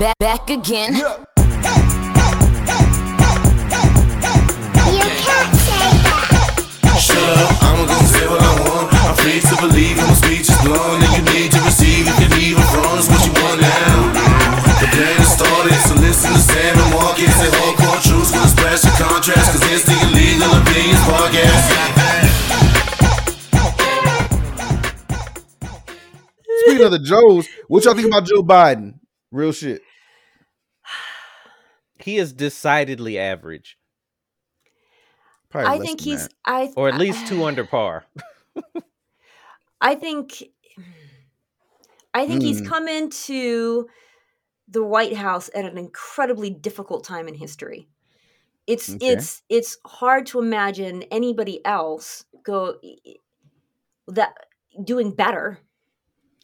back, back again. You can't say that. Shut up, I'm gonna say what I want. I'm free to believe and my speech is blunt. And you need to receive if you leave it from is what you want now. The plan has started, so listen to Sam and Marcus and hardcore truths with a splash of contrast. Cause it's the illegal opinions podcast. Speaking of the Joes, what y'all think about Joe Biden? Real shit. He is decidedly average, Probably I think he's that. I or at least two under par. I think I think he's Hmm. come into the White House at an incredibly difficult time in history. It's Okay. it's it's hard to imagine anybody else go that doing better.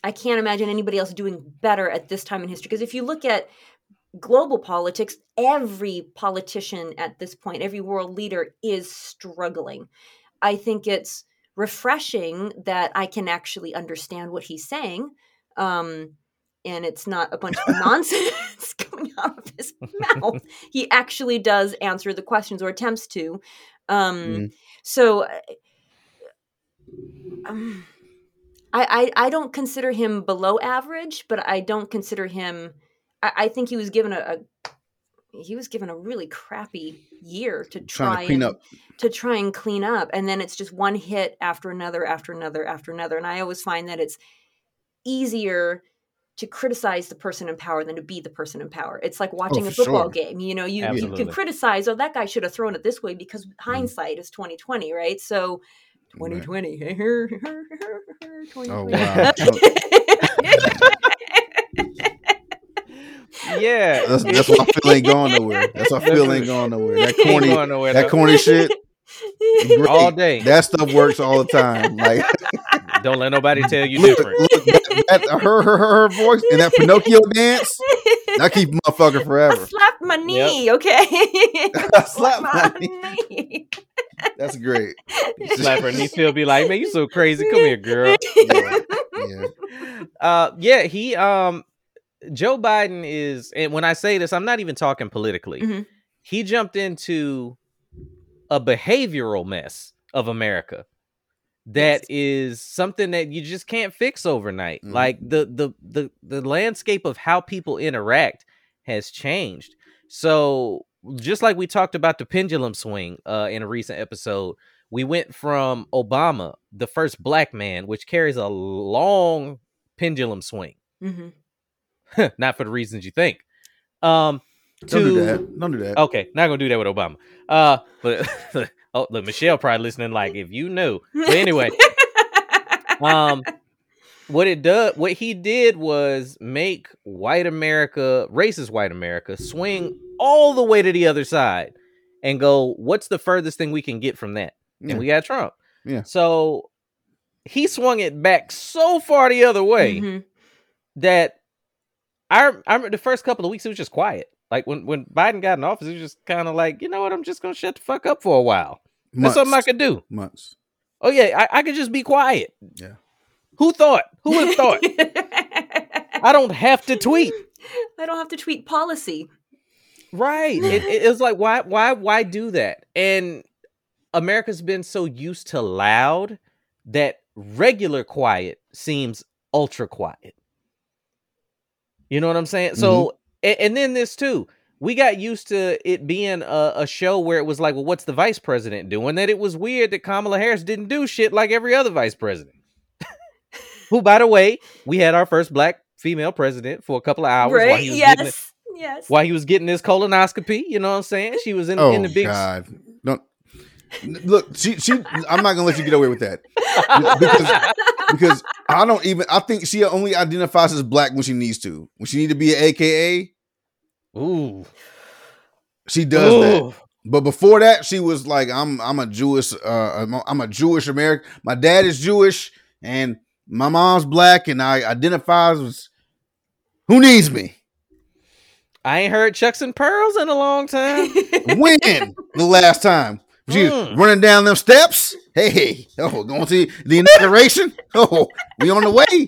I can't imagine anybody else doing better at this time in history because if you look at global politics, every politician at this point, every world leader is struggling. I think it's refreshing that I can actually understand what he's saying. Um, and it's not a bunch of nonsense coming out of his mouth. He actually does answer the questions or attempts to. Um, Mhm. So, uh, um, I, I I don't consider him below average, but I don't consider him. I, I think he was given a, a he was given a really crappy year to try to clean and, up. to try and clean up and then it's just one hit after another after another after another and i always find that it's easier to criticize the person in power than to be the person in power it's like watching a Oh, for football sure. game you know you, you can criticize oh that guy should have thrown it this way because Mm. hindsight is 2020 right so 2020 Oh 2020. wow. Yeah, That's, that's why I feel ain't going nowhere. That's why I feel ain't going nowhere. That Ain't corny, nowhere, that though. corny shit. great. all day. That stuff works all the time. Like Don't let nobody tell you look, different. look, that, that, her, her, her, her voice and that Pinocchio dance. I keep motherfucker I forever. slapped my knee, okay? I slapped my knee. That's great. Slap her knee. Still be like, man, you so crazy. Come here, girl. Yeah, yeah. Uh, yeah, he um, Joe Biden is, and when I say this, I'm not even talking politically. Mhm. He jumped into a behavioral mess of America that is something that you just can't fix overnight. Mhm. Like the the the the landscape of how people interact has changed. So just like we talked about the pendulum swing uh, in a recent episode, we went from Obama, the first black man, which carries a long pendulum swing, Mhm. not for the reasons you think. Um, Don't to do that. Don't do that. okay, not gonna do that with Obama. Uh, but oh, look, Michelle probably listening. Like, if you knew, but anyway, um, what it does, what he did was make white America, racist white America, swing all the way to the other side and go, what's the furthest thing we can get from that? Yeah. And we got Trump. Yeah. So he swung it back so far the other way Mhm. that I I remember the first couple of weeks it was just quiet. Like when when Biden got in office, it was just kind of like, you know what, I'm just gonna shut the fuck up for a while. That's Months. something I could do. Months. Oh yeah, I, I could just be quiet. Yeah. Who thought? Who would have thought? I don't have to tweet. I don't have to tweet policy. Right. It, it, it was like why why why do that? And America's been so used to loud that regular quiet seems ultra quiet. You know what I'm saying? Mm-hmm. So and, and then this too. We got used to it being a, a show where it was like, well, what's the vice president doing? That it was weird that Kamala Harris didn't do shit like every other vice president. Who, by the way, we had our first black female president for a couple of hours while right? he was getting Yes. Yes. while he was getting his colonoscopy. You know what I'm saying? She was in, Oh in the big. God! Look. She. She. I'm not gonna let you get away with that because because I don't even. I think she only identifies as black when she needs to. When she need to be an AKA, Ooh, she does that. But before that, she was like, "I'm I'm a Jewish uh I'm a, I'm a Jewish American. My dad is Jewish, and my mom's black, and I identify as who needs me. I ain't heard Chucks and Pearls in a long time. When the last time she Mm. running down them steps? Hey, oh, going to the inauguration? Oh, we on the way?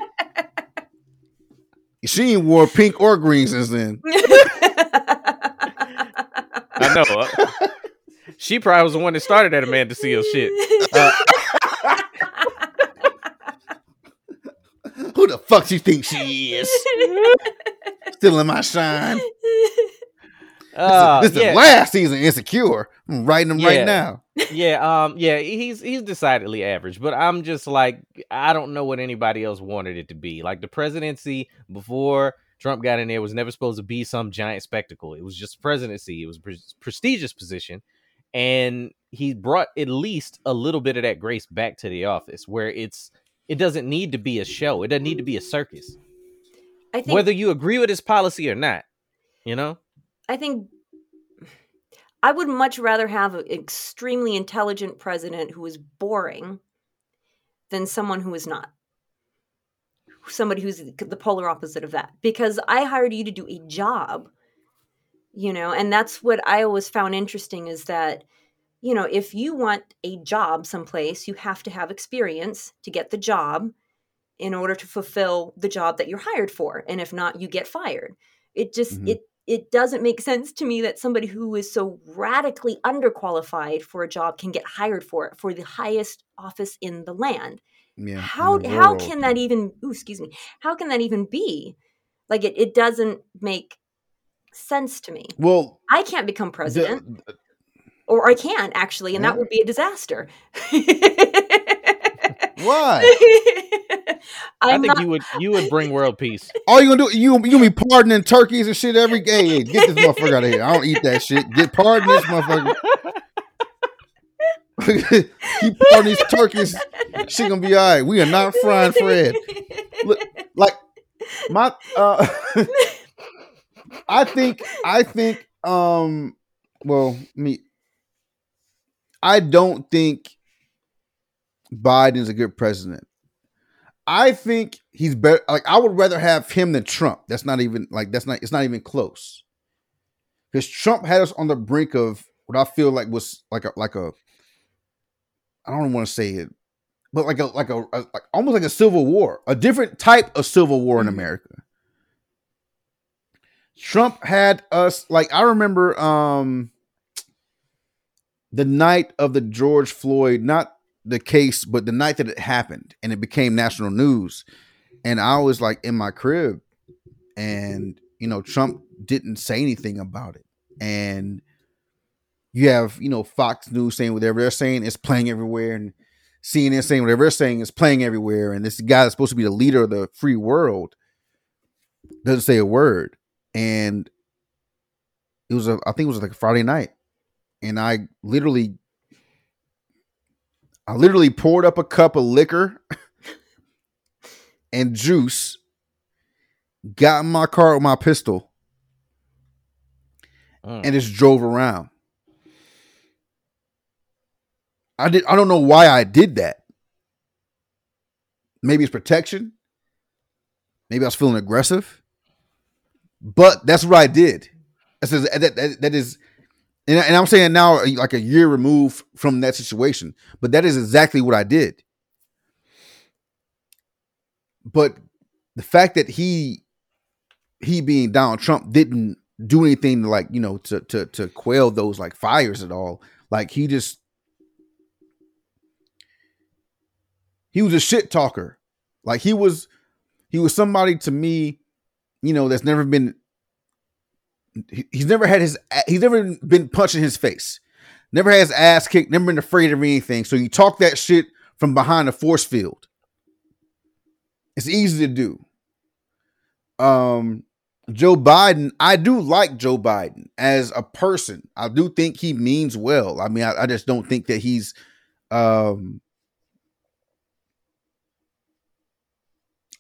She ain't wore pink or green since then. I know. uh, she probably was the one that started that Amanda Seales shit. Uh, Who the fuck she think she is? Still in my shine. uh, this is yeah. the last season insecure. I'm writing them Yeah. right now. yeah, um, yeah, he's he's decidedly average, but I'm just like I don't know what anybody else wanted it to be. Like the presidency before Trump got in there was never supposed to be some giant spectacle. It was just presidency. It was a pre- prestigious position, and he brought at least a little bit of that grace back to the office, where it's it doesn't need to be a show. It doesn't need to be a circus, I think whether you agree with his policy or not. You know, I think I would much rather have an extremely intelligent president who is boring than someone who is not. Somebody who's the polar opposite of that. Because I hired you to do a job, you know, and that's what I always found interesting is that, you know, if you want a job someplace, you have to have experience to get the job in order to fulfill the job that you're hired for. And if not, you get fired. It just, Mhm. it, it doesn't make sense to me that somebody who is so radically underqualified for a job can get hired for it for the highest office in the land. Yeah. how the how can that even ooh, excuse me how can that even be? Like it, it doesn't make sense to me. Well, i can't become president. the, or i can actually and that would be a disaster why? i think not, you would you would bring world peace. All you gonna do you you gonna be pardoning turkeys and shit every day. Hey, get this motherfucker out of here. I don't eat that shit. Get pardon this motherfucker. Keep pardoning these turkeys. She gonna be all right. We are not frying Fred. Look, like my uh I think I think um well me I don't think Biden's a good president. I think he's better like I would rather have him than Trump. That's not even like that's not it's not even close. Because Trump had us on the brink of what I feel like was like a like a I don't want to say it, but like a like a, a like almost like a civil war, a different type of civil war in Mhm. America. Trump had us like I remember um the night of the George Floyd, not the case, but the night that it happened and it became national news. And I was like in my crib and you know, Trump didn't say anything about it. And you have, you know, Fox News saying whatever they're saying is playing everywhere, and CNN saying whatever they're saying is playing everywhere. And this guy that's supposed to be the leader of the free world doesn't say a word. And it was a I think it was like a Friday night. And I literally I literally poured up a cup of liquor and juice, got in my car with my pistol, Mm. and just drove around. I did I don't know why I did that. Maybe it's protection. Maybe I was feeling aggressive. But that's what I did. That's that, that, that is and, and I'm saying now uh, like a year removed from that situation, but that is exactly what I did. But the fact that he he being Donald Trump didn't do anything to like, you know, to to to quell those like fires at all. Like he just he was a shit talker. Like he was he was somebody to me, you know, that's never been he- he's never had his he's never been punched in his face. Never had his ass kicked, never been afraid of anything. So you talk that shit from behind a force field. It's easy to do. Um Joe Biden, I do like Joe Biden as a person. I do think he means well. I mean, I, I just don't think that he's um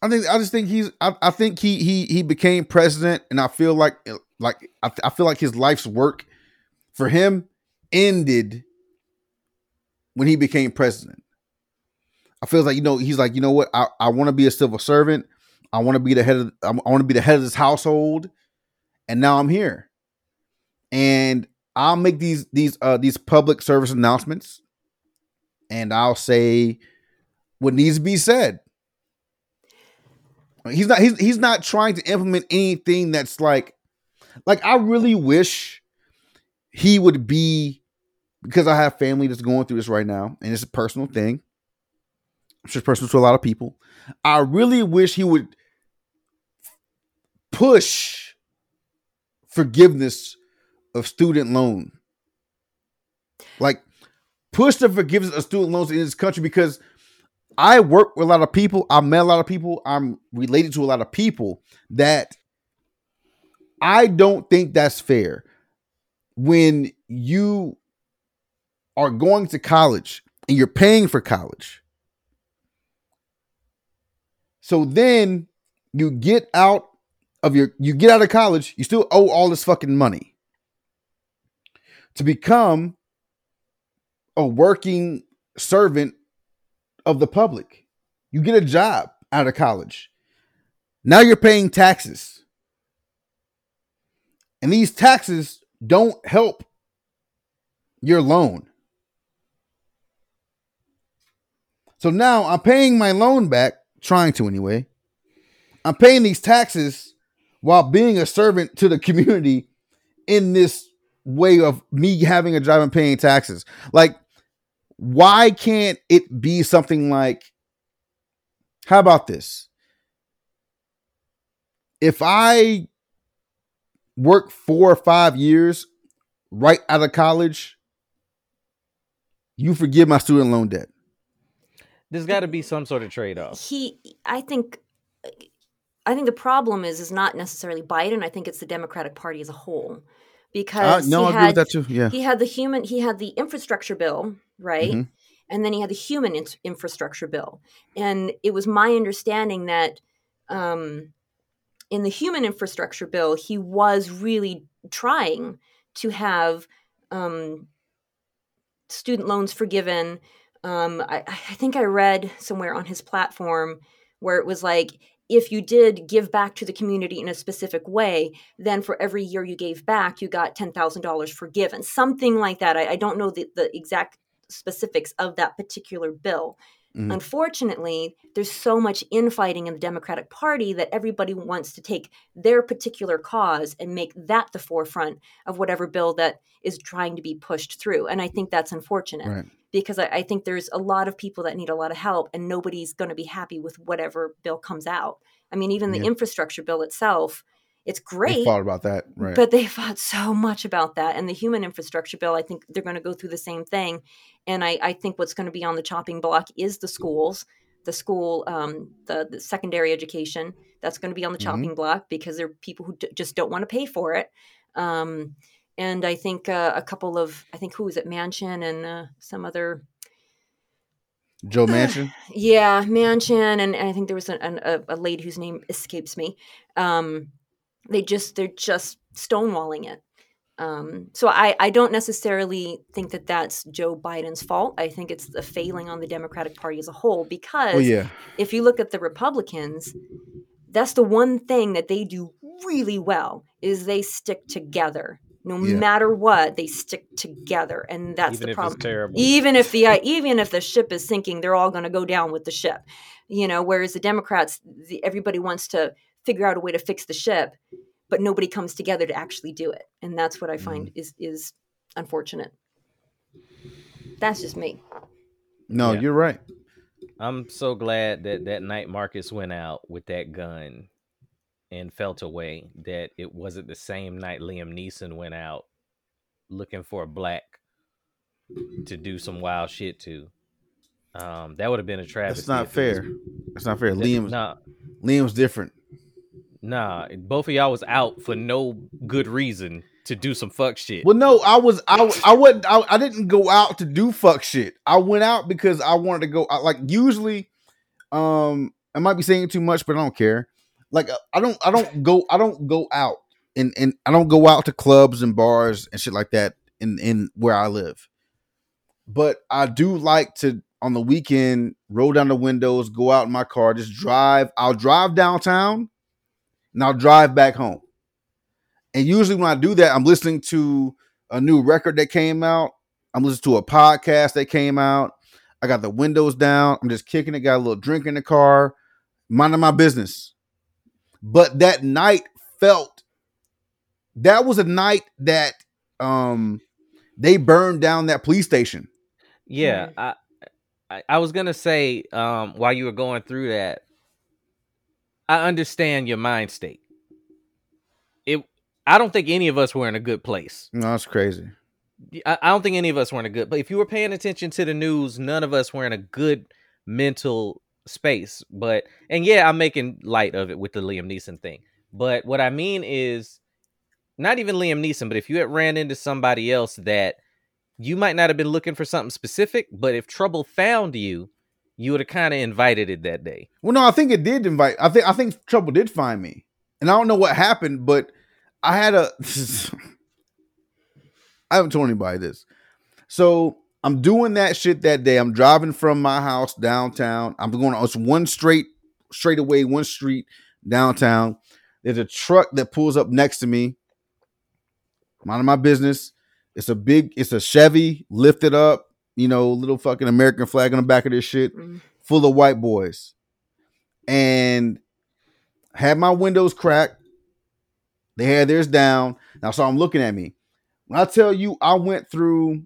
I think I just think he's I, I think he he he became president and I feel like like I, I feel like his life's work for him ended when he became president. I feel like you know he's like you know what I, I want to be a civil servant. I want to be the head of I want to be the head of this household, and now I'm here, and I'll make these these uh these public service announcements, and I'll say what needs to be said. He's not he's he's not trying to implement anything that's like like I really wish he would be because I have family that's going through this right now, and it's a personal thing. It's just personal to a lot of people. I really wish he would push forgiveness of student loan. Like push the forgiveness of student loans in this country because I work with a lot of people. I met a lot of people. I'm related to a lot of people that I don't think that's fair when you are going to college and you're paying for college. So then you get out of your you get out of college, you still owe all this fucking money to become a working servant of the public. You get a job out of college. Now you're paying taxes. And these taxes don't help your loan. So now I'm paying my loan back, trying to anyway. I'm paying these taxes while being a servant to the community in this way of me having a job and paying taxes. Like, why can't it be something like, how about this? If I work four or five years right out of college, you forgive my student loan debt. There's got to be some sort of trade off. he i think i think the problem is is not necessarily biden i think it's the democratic party as a whole Uh, because no, he I agree had, with that too. Yeah. he had the human he had the infrastructure bill right Mhm. and then he had the human in- infrastructure bill and it was my understanding that um, in the human infrastructure bill he was really trying to have um, student loans forgiven um, I, I think i read somewhere on his platform where it was like if you did give back to the community in a specific way, then for every year you gave back, you got $10,000 forgiven. Something like that. I, I don't know the, the exact specifics of that particular bill. Mhm. Unfortunately, there's so much infighting in the Democratic Party that everybody wants to take their particular cause and make that the forefront of whatever bill that is trying to be pushed through. And I think that's unfortunate Right. because I, I think there's a lot of people that need a lot of help, and nobody's going to be happy with whatever bill comes out. I mean, even the Yeah. infrastructure bill itself, it's great. They thought about that. Right. but they fought so much about that. And the human infrastructure bill, I think they're going to go through the same thing. And I, I think what's going to be on the chopping block is the schools, the school, um, the, the secondary education. That's going to be on the Mhm. chopping block because there are people who d- just don't want to pay for it. Um, and I think uh, a couple of, I think who was it, Manchin and uh, some other Joe Manchin. yeah, Manchin, and I think there was an, an, a, a lady whose name escapes me. Um, they just they're just stonewalling it. Um, so I, I don't necessarily think that that's Joe Biden's fault. I think it's the failing on the Democratic Party as a whole because Oh yeah. if you look at the Republicans, that's the one thing that they do really well is they stick together. No Yeah. matter what, they stick together, and that's even the if problem it's terrible. even if the uh, even if the ship is sinking they're all going to go down with the ship you know whereas the democrats the, everybody wants to figure out a way to fix the ship but nobody comes together to actually do it and that's what i find is is unfortunate that's just me No, Yeah. you're right. I'm so glad that that night Marcus went out with that gun and felt away that it wasn't the same night Liam Neeson went out looking for a black to do some wild shit to. Um, that would have been a travesty. That's not if it was- fair. That's not fair. that- Liam's Nah, Liam's different. Nah. Both of y'all was out for no good reason to do some fuck shit. Well, no, I was I I wasn't I, I didn't go out to do fuck shit. I went out because I wanted to go out. Like usually, um, I might be saying too much, but I don't care. Like uh, I don't I don't go I don't go out and and I don't go out to clubs and bars and shit like that in in where I live. But I do like to on the weekend roll down the windows, go out in my car, just drive. I'll drive downtown and I'll drive back home. And usually when I do that, I'm listening to a new record that came out. I'm listening to a podcast that came out. I got the windows down. I'm just kicking it, got a little drink in the car, minding my business. but that night felt that was a night that um they burned down that police station. Yeah, I, I was gonna say um while you were going through that, I understand your mind state. It I don't think any of us were in a good place. No, that's crazy. I, I don't think any of us were in a good but if you were paying attention to the news, none of us were in a good mental space. But and yeah, I'm making light of it with the Liam Neeson thing. But what I mean is not even Liam Neeson, but if you had ran into somebody else that you might not have been looking for something specific, but if trouble found you, you would have kind of invited it that day. Well, no, I think it did invite. I think I think trouble did find me, and I don't know what happened, but I had a. I haven't told anybody this, so I'm doing that shit that day. I'm driving from my house downtown. I'm going it's one straight, straight away, one street downtown. There's a truck that pulls up next to me. Minding my business. It's a big, it's a Chevy lifted up, you know, little fucking American flag on the back of this shit Mm. full of white boys and had my windows cracked. They had theirs down. Now, so I'm looking at me. When I tell you, I went through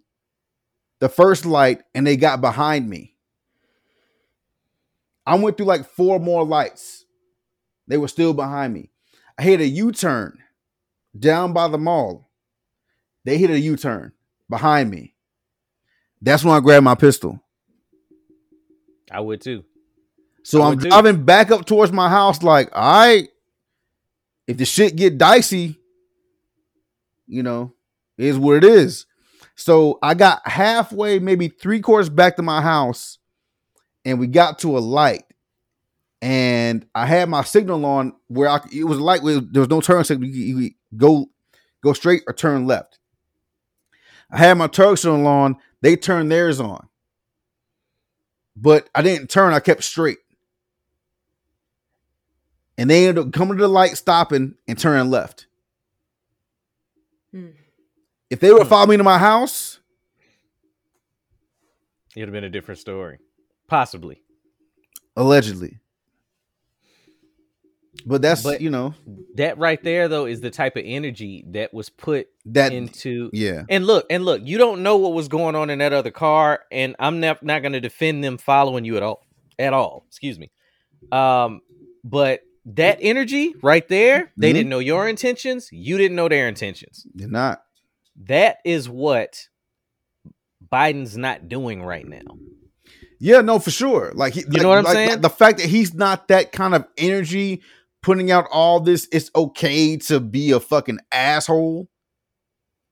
the first light and they got behind me. I went through like four more lights. They were still behind me. I hit a U turn down by the mall. They hit a U turn behind me. That's when I grabbed my pistol. I would too. So I'm too. driving back up towards my house, like, all right, if the shit get dicey, you know, it is what it is. So I got halfway, maybe three quarters back to my house, and we got to a light. And I had my signal on where I it was a light where there was no turn signal. You, you go go straight or turn left. I had my turn signal on, they turned theirs on. But I didn't turn, I kept straight. And they ended up coming to the light, stopping, and turning left. Hmm. If they would Hmm. follow me to my house, It would have been a different story. Possibly. allegedly. But that's But- you know That right there though is the type of energy that was put that into yeah And look, and look, you don't know what was going on in that other car, and I'm not not going to defend them following you at all, at all. Excuse me. Um, but that energy right there, they Mhm. didn't know your intentions. You didn't know their intentions. you're not. That is what Biden's not doing right now. Yeah, no, for sure. Like he, You like- know what I'm like- saying? like the fact that he's not that kind of energy, putting out all this. It's okay to be a fucking asshole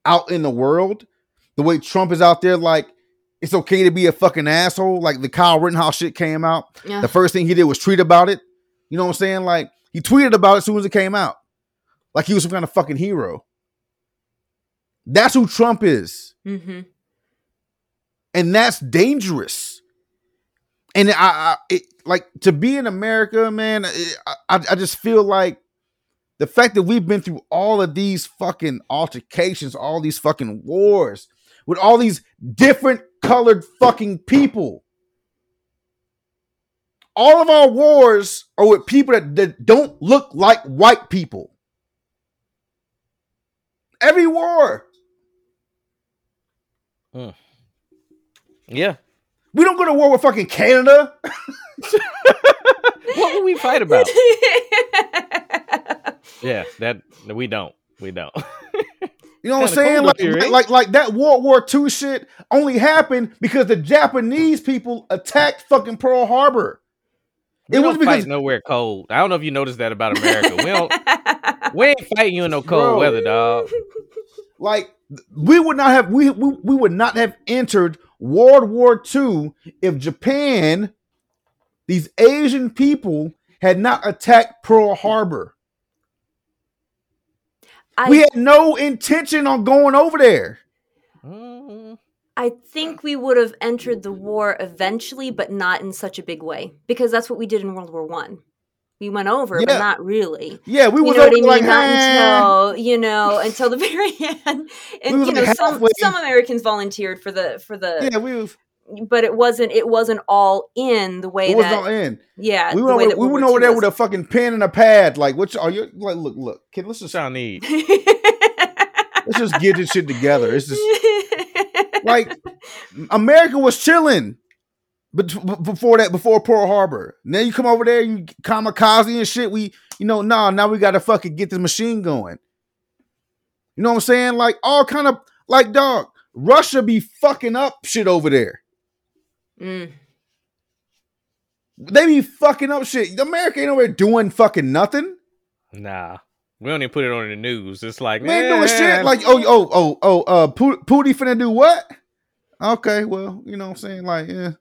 out in the world. The way Trump is out there, like it's okay to be a fucking asshole. Like the Kyle Rittenhouse shit came out. Yeah. The first thing he did was tweet about it. You know what I'm saying? Like he tweeted about it as soon as it came out. Like he was some kind of fucking hero. That's who Trump is. hmm And that's dangerous. And I, I it, like to be in America, man, it, I, I just feel like the fact that we've been through all of these fucking altercations, all these fucking wars with all these different colored fucking people. All of our wars are with people that, that don't look like white people. Every war. Yeah. We don't go to war with fucking Canada. What would we fight about? yeah, that we don't. We don't. You know what I'm saying? Like, here, eh? like, like that World War II shit only happened because the Japanese people attacked fucking Pearl Harbor. We It was because nowhere cold. I don't know if you noticed that about America. We don't. we ain't fighting you in no cold Bro. weather, dog. like we would not have we, we we would not have entered World War II if Japan, these Asian people, had not attacked Pearl Harbor. I, we had no intention on going over there. I think we would have entered the war eventually, but not in such a big way because that's what we did in World War One. We went over, but not really. Yeah, we You was know I over mean? like not until you know until the very end. And was you know, like some some Americans volunteered for the for the yeah, we was but it wasn't. It wasn't all in the way It was that. not in. yeah, We went over, we went over there was. with a fucking pen and a pad. Like, what? you- Are you like? Look, look, kid. Let's just What y'all need? let's just get this shit together. It's just like America was chilling, but before that, before Pearl Harbor. Now you come over there, you kamikaze and shit. We, you know, nah. Now we got to fucking get this machine going. You know what I'm saying? Like all kind of like dog. Russia be fucking up shit over there. Mm. They be fucking up shit. America ain't over there doing fucking nothing. Nah, we don't even put it on the news. It's like We ain't doing shit. Like, oh, oh, oh, oh, uh, Poo- Pootie finna do what? Okay, well, you know what I'm saying? Like, yeah.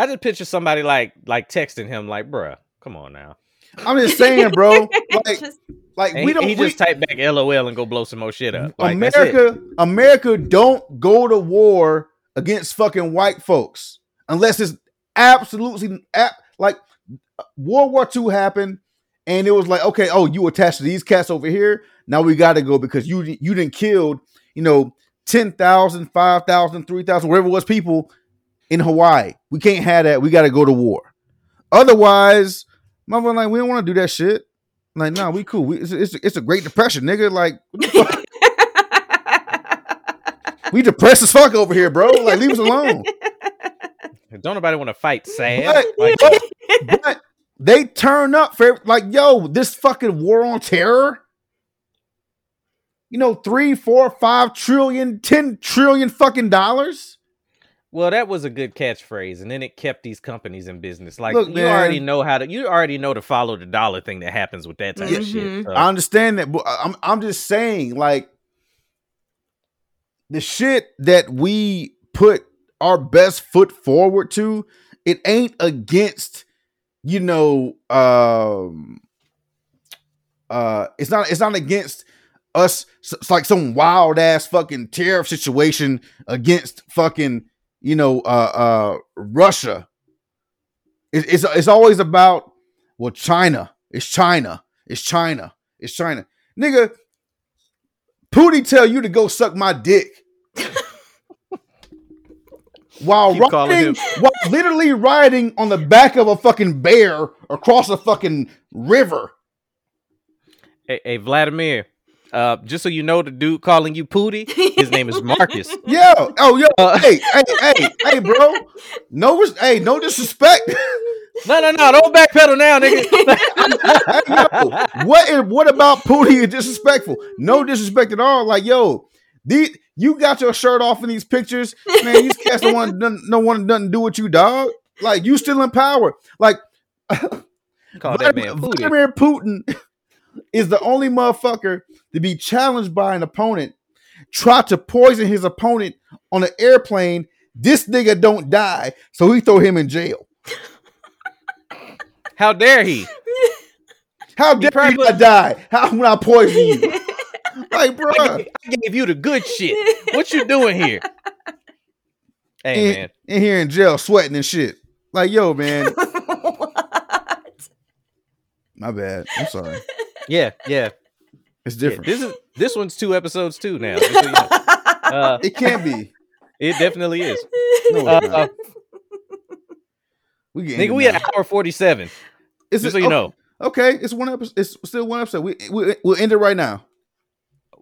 I just picture somebody like like texting him like, "Bruh, come on now." I'm just saying, bro. Like, Just- like we don't. he we, just type back LOL and go blow some more shit up. Like. America, America don't go to war against fucking white folks unless it's absolutely ap- like World War II happened, and it was like, okay, oh, you attached to these cats over here. Now we got to go because you you didn't killed, you know, 10,000, 5,000, 3,000, whatever it was people in Hawaii. We can't have that. We got to go to war. Otherwise, motherfucker, like we don't want to do that shit. Like, nah, we cool. We, it's, it's, it's a Great Depression, nigga. Like, what the fuck? we depressed as fuck over here, bro. Like, leave us alone. Don't nobody want to fight sad. But, Like, but, but they turn up for like, yo, this fucking war on terror. You know, three, four, five trillion, ten trillion fucking dollars. Well, that was a good catchphrase, and then it kept these companies in business. Like, Look, you already know how to. You already know to follow the dollar thing that happens with that type of shit. So, I understand that, but I'm I'm just saying, like, the shit that we put our best foot forward to, it ain't against, you know, um, uh, it's not it's not against us. It's like some wild ass fucking tariff situation against fucking, you know, uh, uh, Russia. It, it's it's always about well, China. It's China. It's China. It's China. Nigga, Pootie tell you to go suck my dick. while Keep riding, while literally riding on the back of a fucking bear across a fucking river. hey, hey, Vladimir. Uh, just so you know, the dude calling you Pootie, his name is Marcus. Yeah. Oh, yo. Uh, hey, hey, hey, hey, bro. No, hey, no disrespect. No, no, no! Don't backpedal now, nigga. Hey, yo, what is, what about Pootie is disrespectful? No disrespect at all. Like, yo, these, you got your shirt off in these pictures, man. These cats don't want no one nothing to do with you, dog. Like, you still in power. Like, Call that Vladimir, man Pootie. Vladimir Putin is the only motherfucker to be challenged by an opponent, try to poison his opponent on an airplane. This nigga don't die, so he throw him in jail. How dare he? How dare probably you not die? How when I poison you? like, bro. I gave, I gave you the good shit. What you doing here? Hey in, man, in here in jail sweating and shit. Like, yo, man, what? my bad. I'm sorry. Yeah, yeah. It's yeah. different. This is this one's two episodes too now. so you know. Uh, it can't be. it definitely is. No, Uh, it's not. We get nigga, we at an hour forty-seven. Is Just it, so you okay, know. Okay, it's one episode. It's still one episode. We, we we'll end it right now.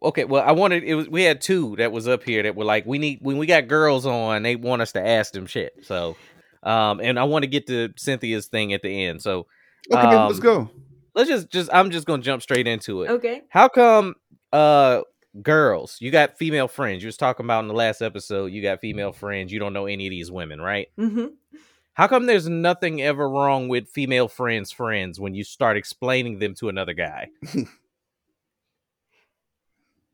Okay, well, I wanted it was we had two that was up here that were like we need when we got girls on, they want us to ask them shit. So, um, and I want to get to Cynthia's thing at the end. So Okay, let's Um, go. Let's just just I'm just gonna jump straight into it. okay. How come uh girls, you got female friends? You was talking about in the last episode, you got female friends, you don't know any of these women, right? hmm How come there's nothing ever wrong with female friends' friends when you start explaining them to another guy?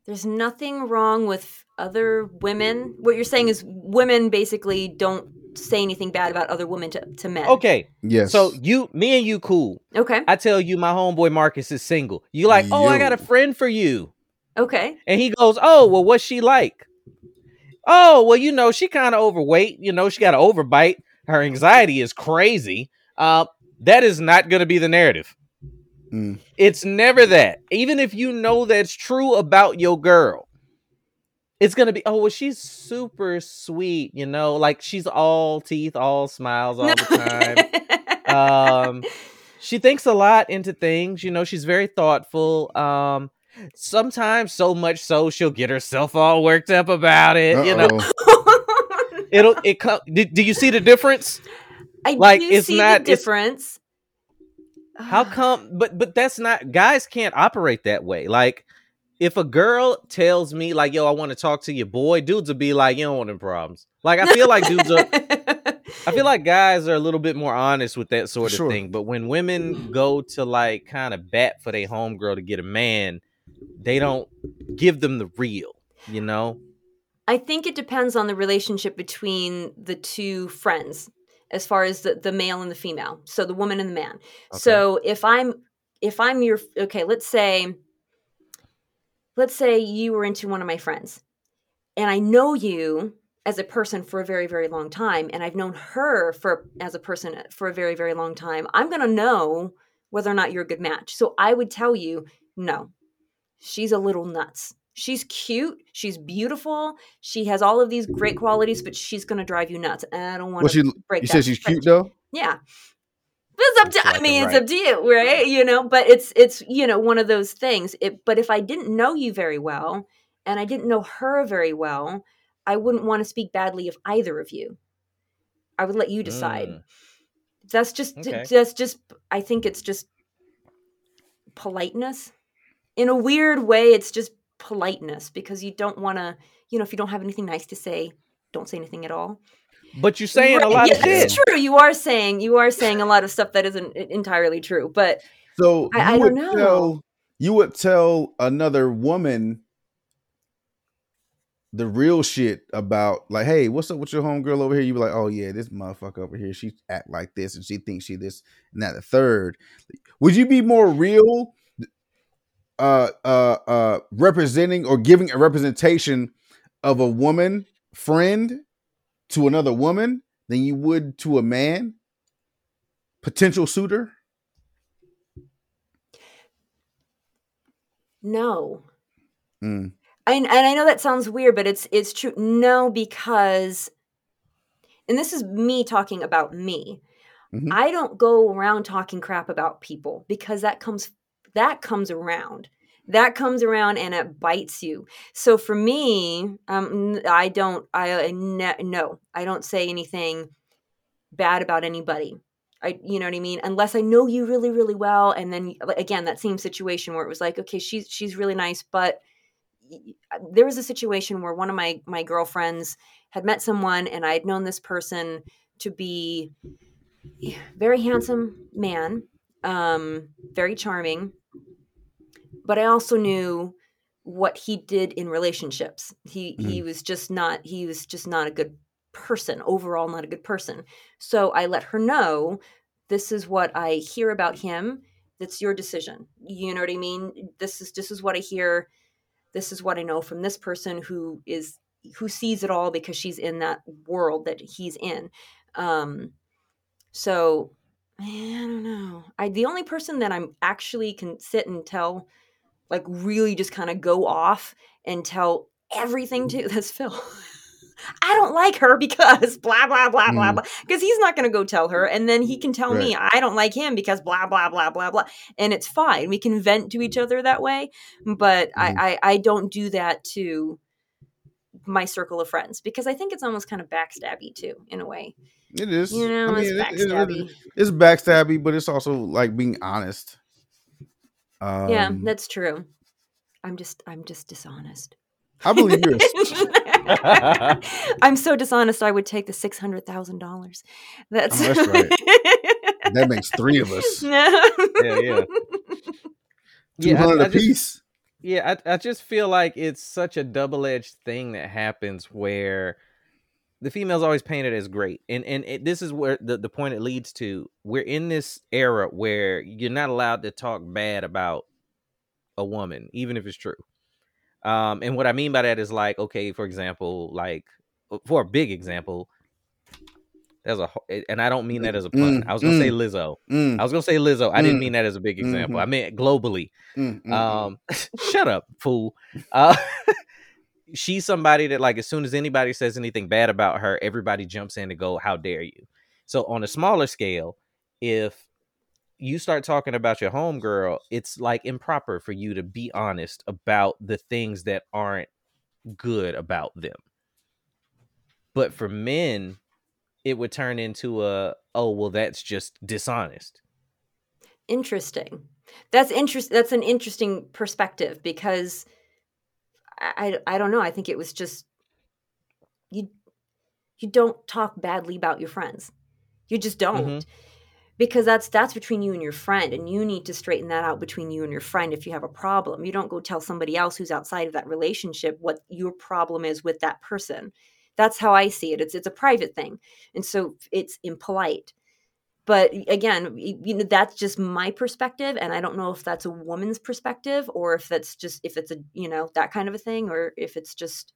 There's nothing wrong with other women. What you're saying is women basically don't say anything bad about other women to, to men. Okay, Yes. so you, me and you, cool. Okay. I tell you, my homeboy Marcus is single. You like, oh, I got a friend for you, Okay. and he goes, oh, well, what's she like? Oh, well, you know, she kind of overweight. You know, she got an overbite. Her anxiety is crazy. Uh, that is not going to be the narrative. Mm. It's never that. Even if you know that's true about your girl, it's gonna be oh well she's super sweet you know like she's all teeth all smiles all the time. Um she thinks a lot into things you know she's very thoughtful. Um sometimes so much so she'll get herself all worked up about it you know. It'll it come do, do you see the difference? I Like, do it's see not- the difference. how come but but that's not guys can't operate that way. Like if a girl tells me like yo i want to talk to your boy dudes will be like you don't want them problems like i feel like dudes are I feel like guys are a little bit more honest with that sort of Sure. thing. But when women go to like kind of bat for their homegirl to get a man, they don't give them the real, you know? I think it depends on the relationship between the two friends as far as the, the male and the female. So the woman and the man. So if I'm if I'm your okay, let's say let's say you were into one of my friends and I know you as a person for a very very long time and I've known her for as a person for a very very long time. I'm going to know whether or not you're a good match. So I would tell you, no. She's a little nuts. She's cute, she's beautiful, she has all of these great qualities, but she's going to drive you nuts. I don't want Well, to she, break you that said she's cute though. Yeah. It's up to I like a mean, it's up to you, right? You know, but it's it's you know, one of those things. It but if I didn't know you very well and I didn't know her very well, I wouldn't want to speak badly of either of you. I would let you decide. Mm. That's just Okay. that's just I think it's just politeness. In a weird way, it's just politeness because you don't want to, you know, if you don't have anything nice to say, don't say anything at all. But you're saying a lot yeah, of shit. It's true. You are saying you are saying a lot of stuff that isn't entirely true. But So I- you I would don't know. tell you would tell another woman the real shit about like, hey, what's up with your homegirl over here? You be like, oh yeah, this motherfucker over here, she act like this and she thinks she this and that the third. Would you be more real uh uh uh representing or giving a representation of a woman friend to another woman than you would to a man? Potential suitor? no, Mm. and and I know that sounds weird, but it's it's true. No, because, and this is me talking about me. Mhm. I don't go around talking crap about people because that comes that comes around. That comes around and it bites you. So for me, um, I don't. I, I ne- no, I don't say anything bad about anybody. I, you know what I mean? Unless I know you really, really well, and then again, that same situation where it was like, okay, she's she's really nice, but y- there was a situation where one of my my girlfriends had met someone, and I had known this person to be very handsome man, um, very charming, but I also knew what he did in relationships. He he was just not he was just not a good person overall, not a good person. So I let her know this is what I hear about him. That's your decision. You know what I mean? This is this is what I hear. This is what I know from this person who is who sees it all because she's in that world that he's in. Um, so I don't know. I the only person that I'm actually can sit and tell, like really just kind of go off and tell everything to that's Phil. I don't like her because blah blah blah blah Mm. blah. Because he's not going to go tell her, and then he can tell me I don't like him because blah blah blah blah blah, and it's fine. We can vent to each other that way, but Mhm. I, I I don't do that to my circle of friends because I think it's almost kind of backstabby too in a way. It is. You know, I it's mean, it- it- it- backstabby. it's backstabby, but it's also like being honest. Um, yeah, that's true. I'm just I'm just dishonest. I believe you're. A, I'm so dishonest. I would take the six hundred thousand dollars. That's, Oh, that's right. that makes three of us. Yeah, yeah. Two Yeah, I- hundred I a just- piece. Yeah, I, I just feel like it's such a double edged thing that happens where the female's always painted as great. And and it, this is where the, the point it leads to. We're in this era where you're not allowed to talk bad about a woman, even if it's true. Um, and what I mean by that is like, okay, for example, like for a big example, there's a and I don't mean that as a pun. Mm, I was gonna say mm. Lizzo. Mm, I was gonna say Lizzo. I didn't Mm. mean that as a big example. Mhm. I meant globally. mm, mm. Um, shut up, fool. Uh, she's somebody that like as soon as anybody says anything bad about her, everybody jumps in to go, "How dare you?" So on a smaller scale, if you start talking about your homegirl, it's like improper for you to be honest about the things that aren't good about them. But for men, it would turn into a oh well that's just dishonest. Interesting. That's interest. That's an interesting perspective because I, I I don't know. I think it was just you you don't talk badly about your friends. You just don't. Mhm. Because that's that's between you and your friend and you need to straighten that out between you and your friend if you have a problem. You don't go tell somebody else who's outside of that relationship what your problem is with that person. That's how I see it. It's it's a private thing. And so it's impolite. But again, you know that's just my perspective and I don't know if that's a woman's perspective or if that's just if it's a, you know, that kind of a thing or if it's just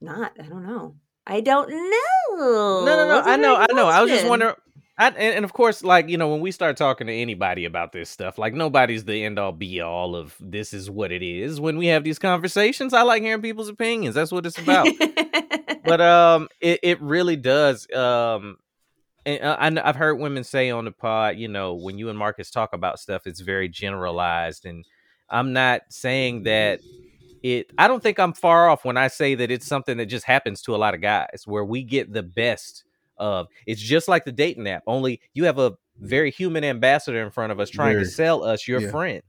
not. I don't know. I don't know. No, no, no. I know, I know. I was just wondering. I, and, and of course, like you know, when we start talking to anybody about this stuff, like nobody's the end all be all of this is what it is. When we have these conversations, I like hearing people's opinions. That's what it's about. but um, it, it really does. Um, and uh, I, I've heard women say on the pod, you know, when you and Marcus talk about stuff, it's very generalized, and I'm not saying that it. I don't think I'm far off when I say that it's something that just happens to a lot of guys, where we get the best of. It's just like the dating app, only you have a very human ambassador in front of us trying Very. to sell us your Yeah. friend.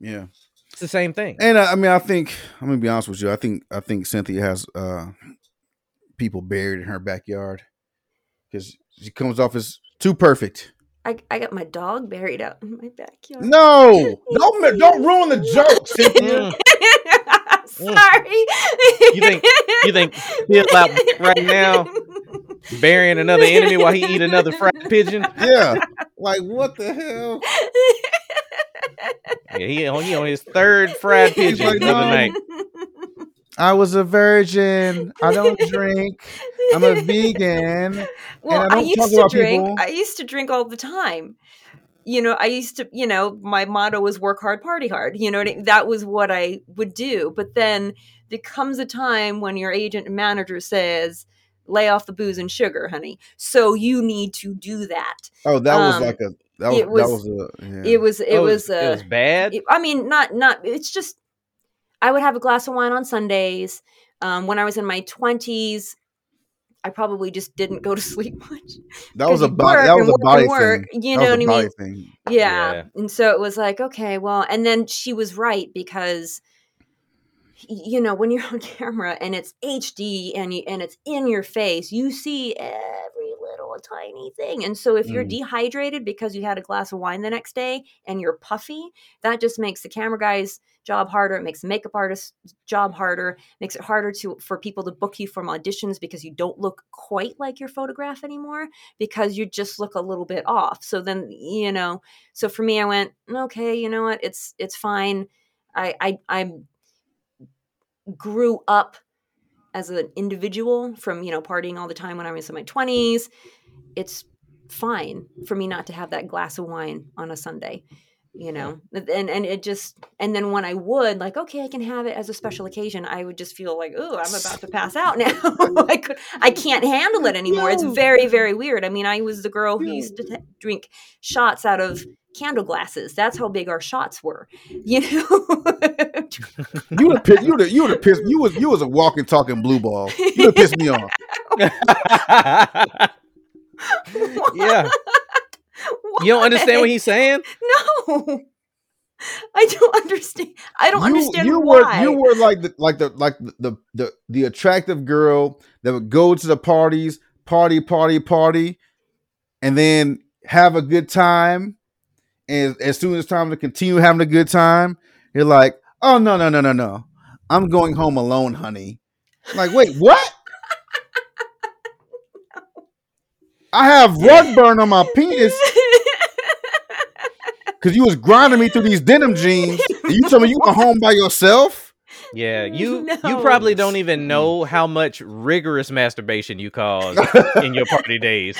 Yeah. It's the same thing. And uh, I mean, I think I'm gonna be honest with you. I think I think Cynthia has uh people buried in her backyard because she comes off as too perfect. I, I got my dog buried out in my backyard. No, don't don't ruin the joke, Cynthia. Mm. I'm sorry. You think- you think he'll out right now? Burying another enemy while he eat another fried pigeon. Yeah, like what the hell? Yeah, he on he on his third fried pigeon like, the other "No." night. I was a virgin. I don't drink. I'm a vegan. Well, I I, don't talk used to about drink. people. I used to drink all the time. You know, I used to. You know, my motto was "work hard, party hard." You know, what I- that was what I would do. But then there comes a time when your agent and manager says, "Lay off the booze and sugar, honey." So you need to do that. Oh, that was Um, like a that was, it was- that was a yeah. It was. It Oh, was. it Uh, was bad. it- I mean, not not. It's just I would have a glass of wine on Sundays. Um, when I was in my twenties, I probably just didn't go to sleep much. that was a body that was and a work body work, thing. You That know was what a I body mean? thing. Yeah. Yeah. And so it was like, okay, well, and then she was right because you know, when you're on camera and it's HD and you and it's in your face, you see every little tiny thing. And so if you're Mm. dehydrated because you had a glass of wine the next day and you're puffy, that just makes the camera guy's job harder. It makes the makeup artist's job harder, makes it harder to for people to book you from auditions because you don't look quite like your photograph anymore because you just look a little bit off. So then, you know, so for me, I went, okay, you know what? It's it's fine. I I I grew up as an individual from you know partying all the time when I was in my twenties. It's fine for me not to have that glass of wine on a Sunday. You know, and and it just and then when I would like, okay, I can have it as a special occasion. I would just feel like, oh, I'm about to pass out now. I could, I can't handle it anymore. It's very, very weird. I mean, I was the girl who used to t- drink shots out of candle glasses. That's how big our shots were. You know. You would have you would you would have pissed you was you was a walking talking blue ball. You would have pissed me off. yeah. You don't understand what he's saying? No. I don't understand. I don't you, understand you why. were you were like the like the like the, the the the attractive girl that would go to the parties, party, party, party, and then have a good time. And as soon as it's time to continue having a good time, you're like, oh no, no, no, no, no. I'm going home alone, honey. Like, wait, what? I have rug burn on my penis because you was grinding me through these denim jeans. And you tell me you went home by yourself. Yeah, you you probably don't even know how much rigorous masturbation you caused in your party days.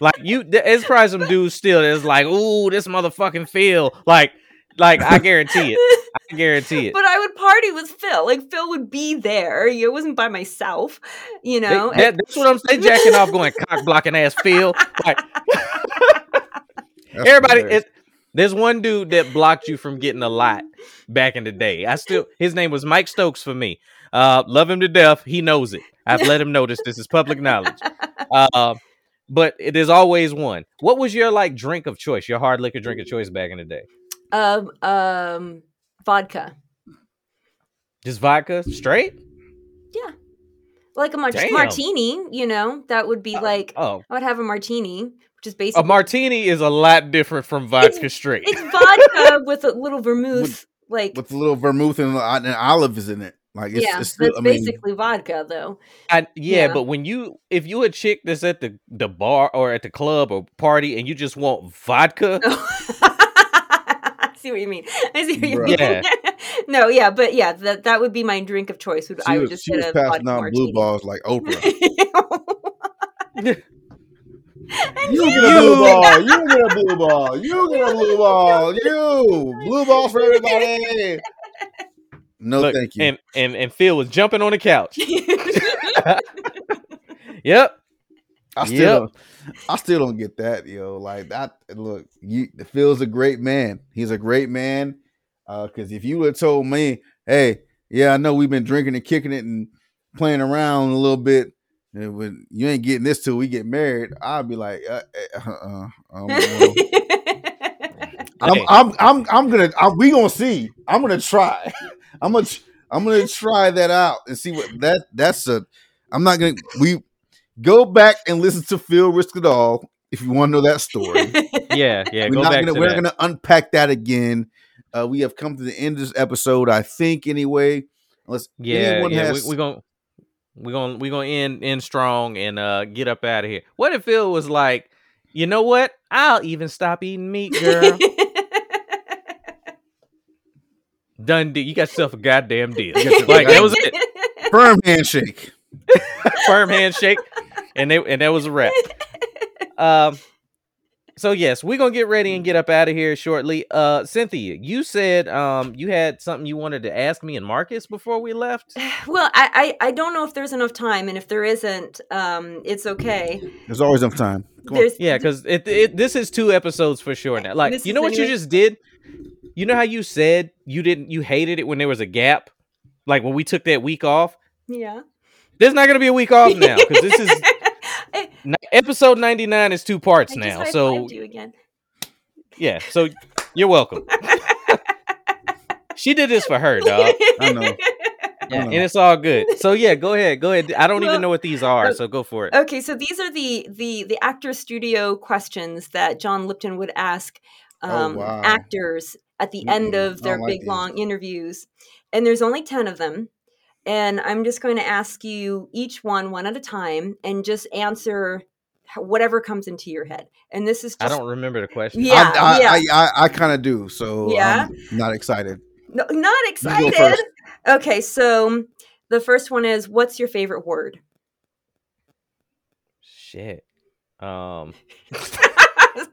Like you, it's probably some dudes still that's like, "Ooh, this motherfucking feel like." Like I guarantee it. I guarantee it. But I would party with Phil. Like Phil would be there. It wasn't by myself, you They- know. that- that's what I'm saying. Jacking off, going cock blocking ass Phil. Like everybody, hilarious. it, there's one dude that blocked you from getting a lot back in the day. I still, his name was Mike Stokes for me. Uh, love him to death. He knows it. I've let him know this. This is public knowledge. Uh, but it is always one. What was your like drink of choice? Your hard liquor drink of choice back in the day? um, um, vodka. Just vodka, straight. Yeah. Like a mar- martini, you know, that would be like Oh, I would have a martini, which is basically a martini is a lot different from vodka straight. It's vodka with a little vermouth, like with a little vermouth and, uh, and olives in it. Like it's, yeah, it's still, that's I mean, basically vodka, though. I, yeah, Yeah. but when you if you a chick that's at the the bar or at the club or party and you just want vodka, I see what you mean. I see what you Bruh. mean. no, yeah, but yeah, that that would be my drink of choice. Would she I would was, just she get was a passing vodka out blue martini. balls like Oprah. And You you- get a blue ball. You get a blue ball. You get a blue ball. You blue balls for everybody. No, look, thank you. and and and Phil was jumping on the couch. Yep. I still Yep. don't. I still don't get that, yo. Like that. Look, you Phil's a great man. He's a great man. Uh because if you would have told me, hey, yeah, I know we've been drinking and kicking it and playing around a little bit. And when you ain't getting this till we get married, I'd be like, uh, uh, uh, um, well, I'm, I'm, I'm, I'm gonna, I'm, we gonna see. I'm gonna try. I'm gonna, I'm gonna try that out and see what that. That's a. I'm not gonna. We go back and listen to Phil Risk It All if you want to know that story. Yeah, yeah. we're go not back gonna, to we're that. gonna unpack that again. Uh, we have come to the end of this episode, I think. Anyway, unless yeah, yeah. has, we, we gonna we're gonna we're gonna end end strong and uh get up out of here. What if Phil was like, you know what? I'll even stop eating meat, girl. Done deal. You got yourself a goddamn deal. You got yourself a like that was it. firm handshake. Firm handshake, and they and that was a wrap. Um. So yes, we're gonna get ready and get up out of here shortly. Uh, Cynthia, you said um you had something you wanted to ask me and Marcus before we left. well, I, I I don't know if there's enough time, and if there isn't, um, it's okay. There's always enough time. Come on. Yeah, because it, it this is two episodes for sure now. Like you know what you just did. You know how you said you didn't you hated it when there was a gap, like when we took that week off. yeah. There's not gonna be a week off now because this is I, ni- episode 99 is two parts I now. high-fived So you again. yeah, so you're welcome. she did this for her, dog. I know. Yeah, and it's all good. So yeah, go ahead, go ahead. I don't Well, even know what these are, uh, so go for it. Okay, so these are the the the actor studio questions that John Lipton would ask Oh, um, wow. actors at the end Mm-mm, of their like big these. long interviews, and there's only ten of them. And I'm just going to ask you each one one at a time, and just answer whatever comes into your head. And this is I don't remember the question. Yeah, I, I, yeah. I, I, I kind of do. So Yeah? I'm not excited. no, not excited. Okay, so the first one is what's your favorite word? Shit. Um, that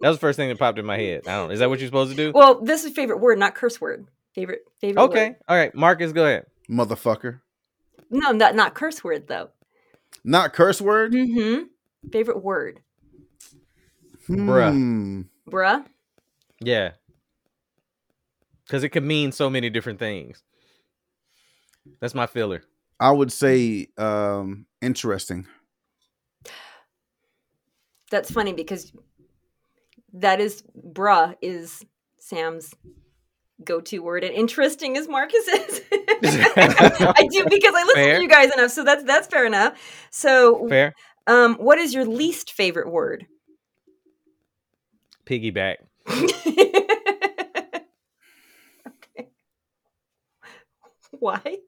was the first thing that popped in my head. I don't. Is that what you're supposed to do? well, this is favorite word, not curse word. Favorite favorite. Okay. word. All right. Marcus, go ahead. Motherfucker. No, not not curse word though. Not curse word? Mm-hmm. Favorite word, Bruh. Hmm. bruh. Yeah. Because it could mean so many different things. That's my filler. I would say um interesting. That's funny because that is bruh is Sam's go-to word, and interesting as Marcus is I do because I listen Fair. to you guys enough, so that's that's fair enough. So, Fair. um, what is your least favorite word? Piggyback. okay. Why?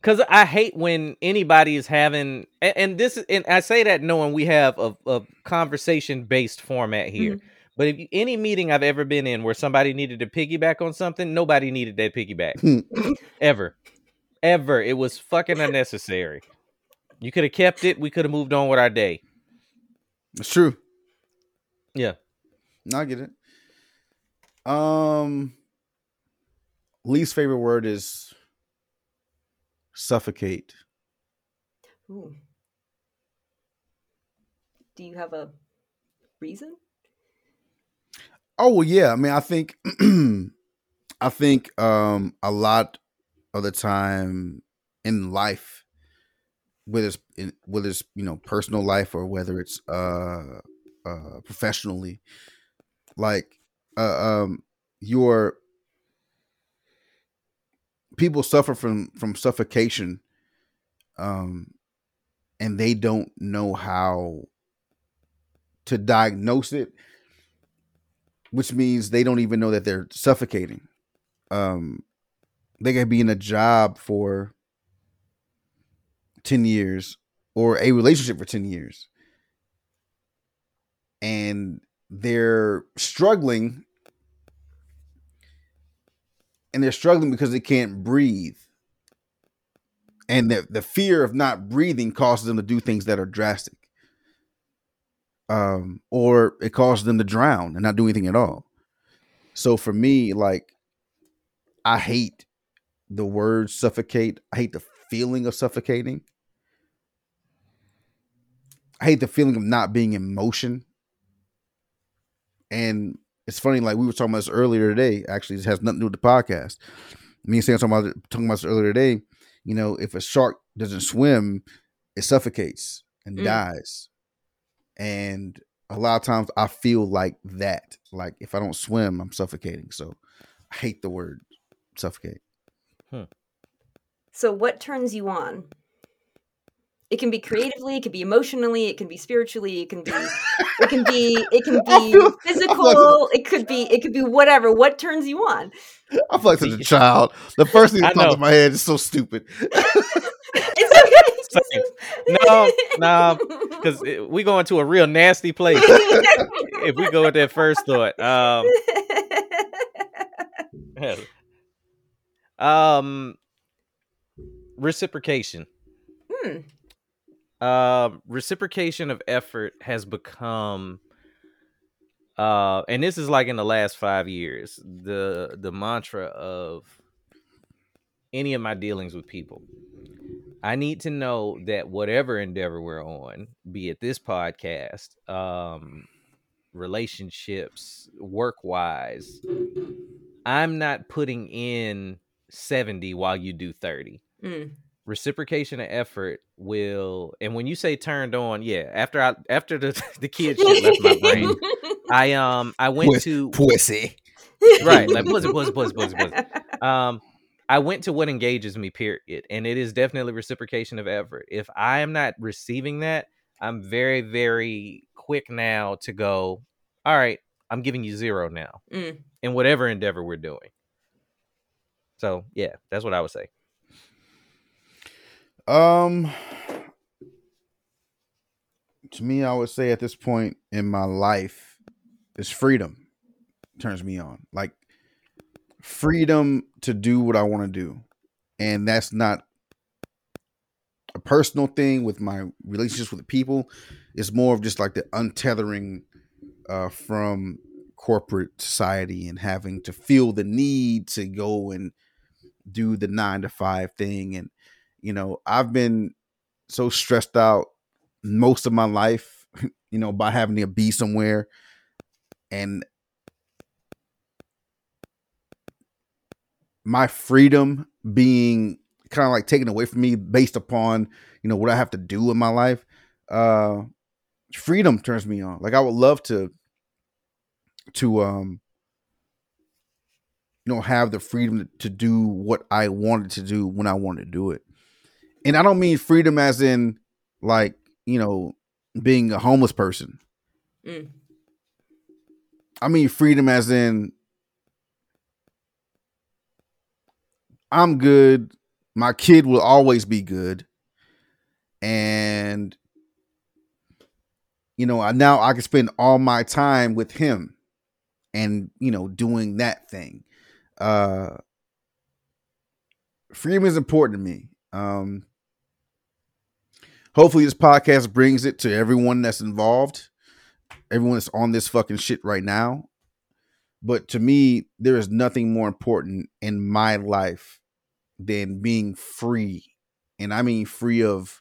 Because I hate when anybody is having, and, and this, is- and I say that knowing we have a, a conversation based format here. But if you, any meeting I've ever been in where somebody needed to piggyback on something, nobody needed that piggyback ever, ever. It was fucking unnecessary. You could have kept it. We could have moved on with our day. It's true. Yeah. No, I get it. Um, least favorite word is suffocate. Ooh. Do you have a reason? Oh well, yeah. I mean, I think, I think, um, a lot of the time in life, whether it's in, whether it's you know personal life or whether it's uh, uh professionally, like, uh, um, your people suffer from from suffocation, um, and they don't know how to diagnose it which means they don't even know that they're suffocating. Um, they could be in a job for 10 years or a relationship for 10 years. And they're struggling. And they're struggling because they can't breathe. And the, the fear of not breathing causes them to do things that are drastic um, or it causes them to drown and not do anything at all. So for me, like, I hate the word suffocate. I hate the feeling of suffocating. I hate the feeling of not being in motion. And it's funny, like we were talking about this earlier today. Actually, this has nothing to do with the podcast. Me and Sam talking about talking about this earlier today. You know, if a shark doesn't swim, it suffocates and Mm. dies and a lot of times I feel like that. Like if I don't swim, I'm suffocating. So I hate the word suffocate. Hmm. So, what turns you on? It can be creatively, it can be emotionally, it can be spiritually, it can be, it can be, it can be feel- I feel physical. It could be, it could be whatever. What turns you on? I feel like such a child. The first thing that pops know. in my head is so stupid. No, no, because we go into a real nasty place if we go with that first thought. Um, um, reciprocation. Hmm. um reciprocation of effort has become uh and this is like in the last five years the the mantra of any of my dealings with people i need to know that whatever endeavor we're on be it this podcast um relationships work wise i'm not putting in 70 while you do 30 Mm. reciprocation of effort will and when you say turned on yeah after i after the the kid shit left my brain i um i went Puss- to Pussy. right like pussy pussy pussy pussy pussy um i went to what engages me period and it is definitely reciprocation of effort if i am not receiving that i'm very very quick now to go all right i'm giving you zero now Mm. in whatever endeavor we're doing so yeah that's what i would say Um, to me, I would say at this point in my life, is freedom turns me on. Like freedom to do what I want to do, and that's not a personal thing with my relationships with the people. It's more of just like the untethering uh, from corporate society and having to feel the need to go and do the nine to five thing. And you know i've been so stressed out most of my life you know by having to be somewhere. And my freedom being kind of like taken away from me based upon you know what i have to do in my life uh freedom turns me on like i would love to to um you know have the freedom to, do what i wanted to do when i wanted to do it and I don't mean freedom as in like you know being a homeless person. Mm. I mean freedom as in I'm good. My kid will always be good, and you know I now I can spend all my time with him, and you know doing that thing. Uh, freedom is important to me. Um, hopefully this podcast brings it to everyone that's involved everyone that's on this fucking shit right now But to me, there is nothing more important in my life than being free. And I mean free of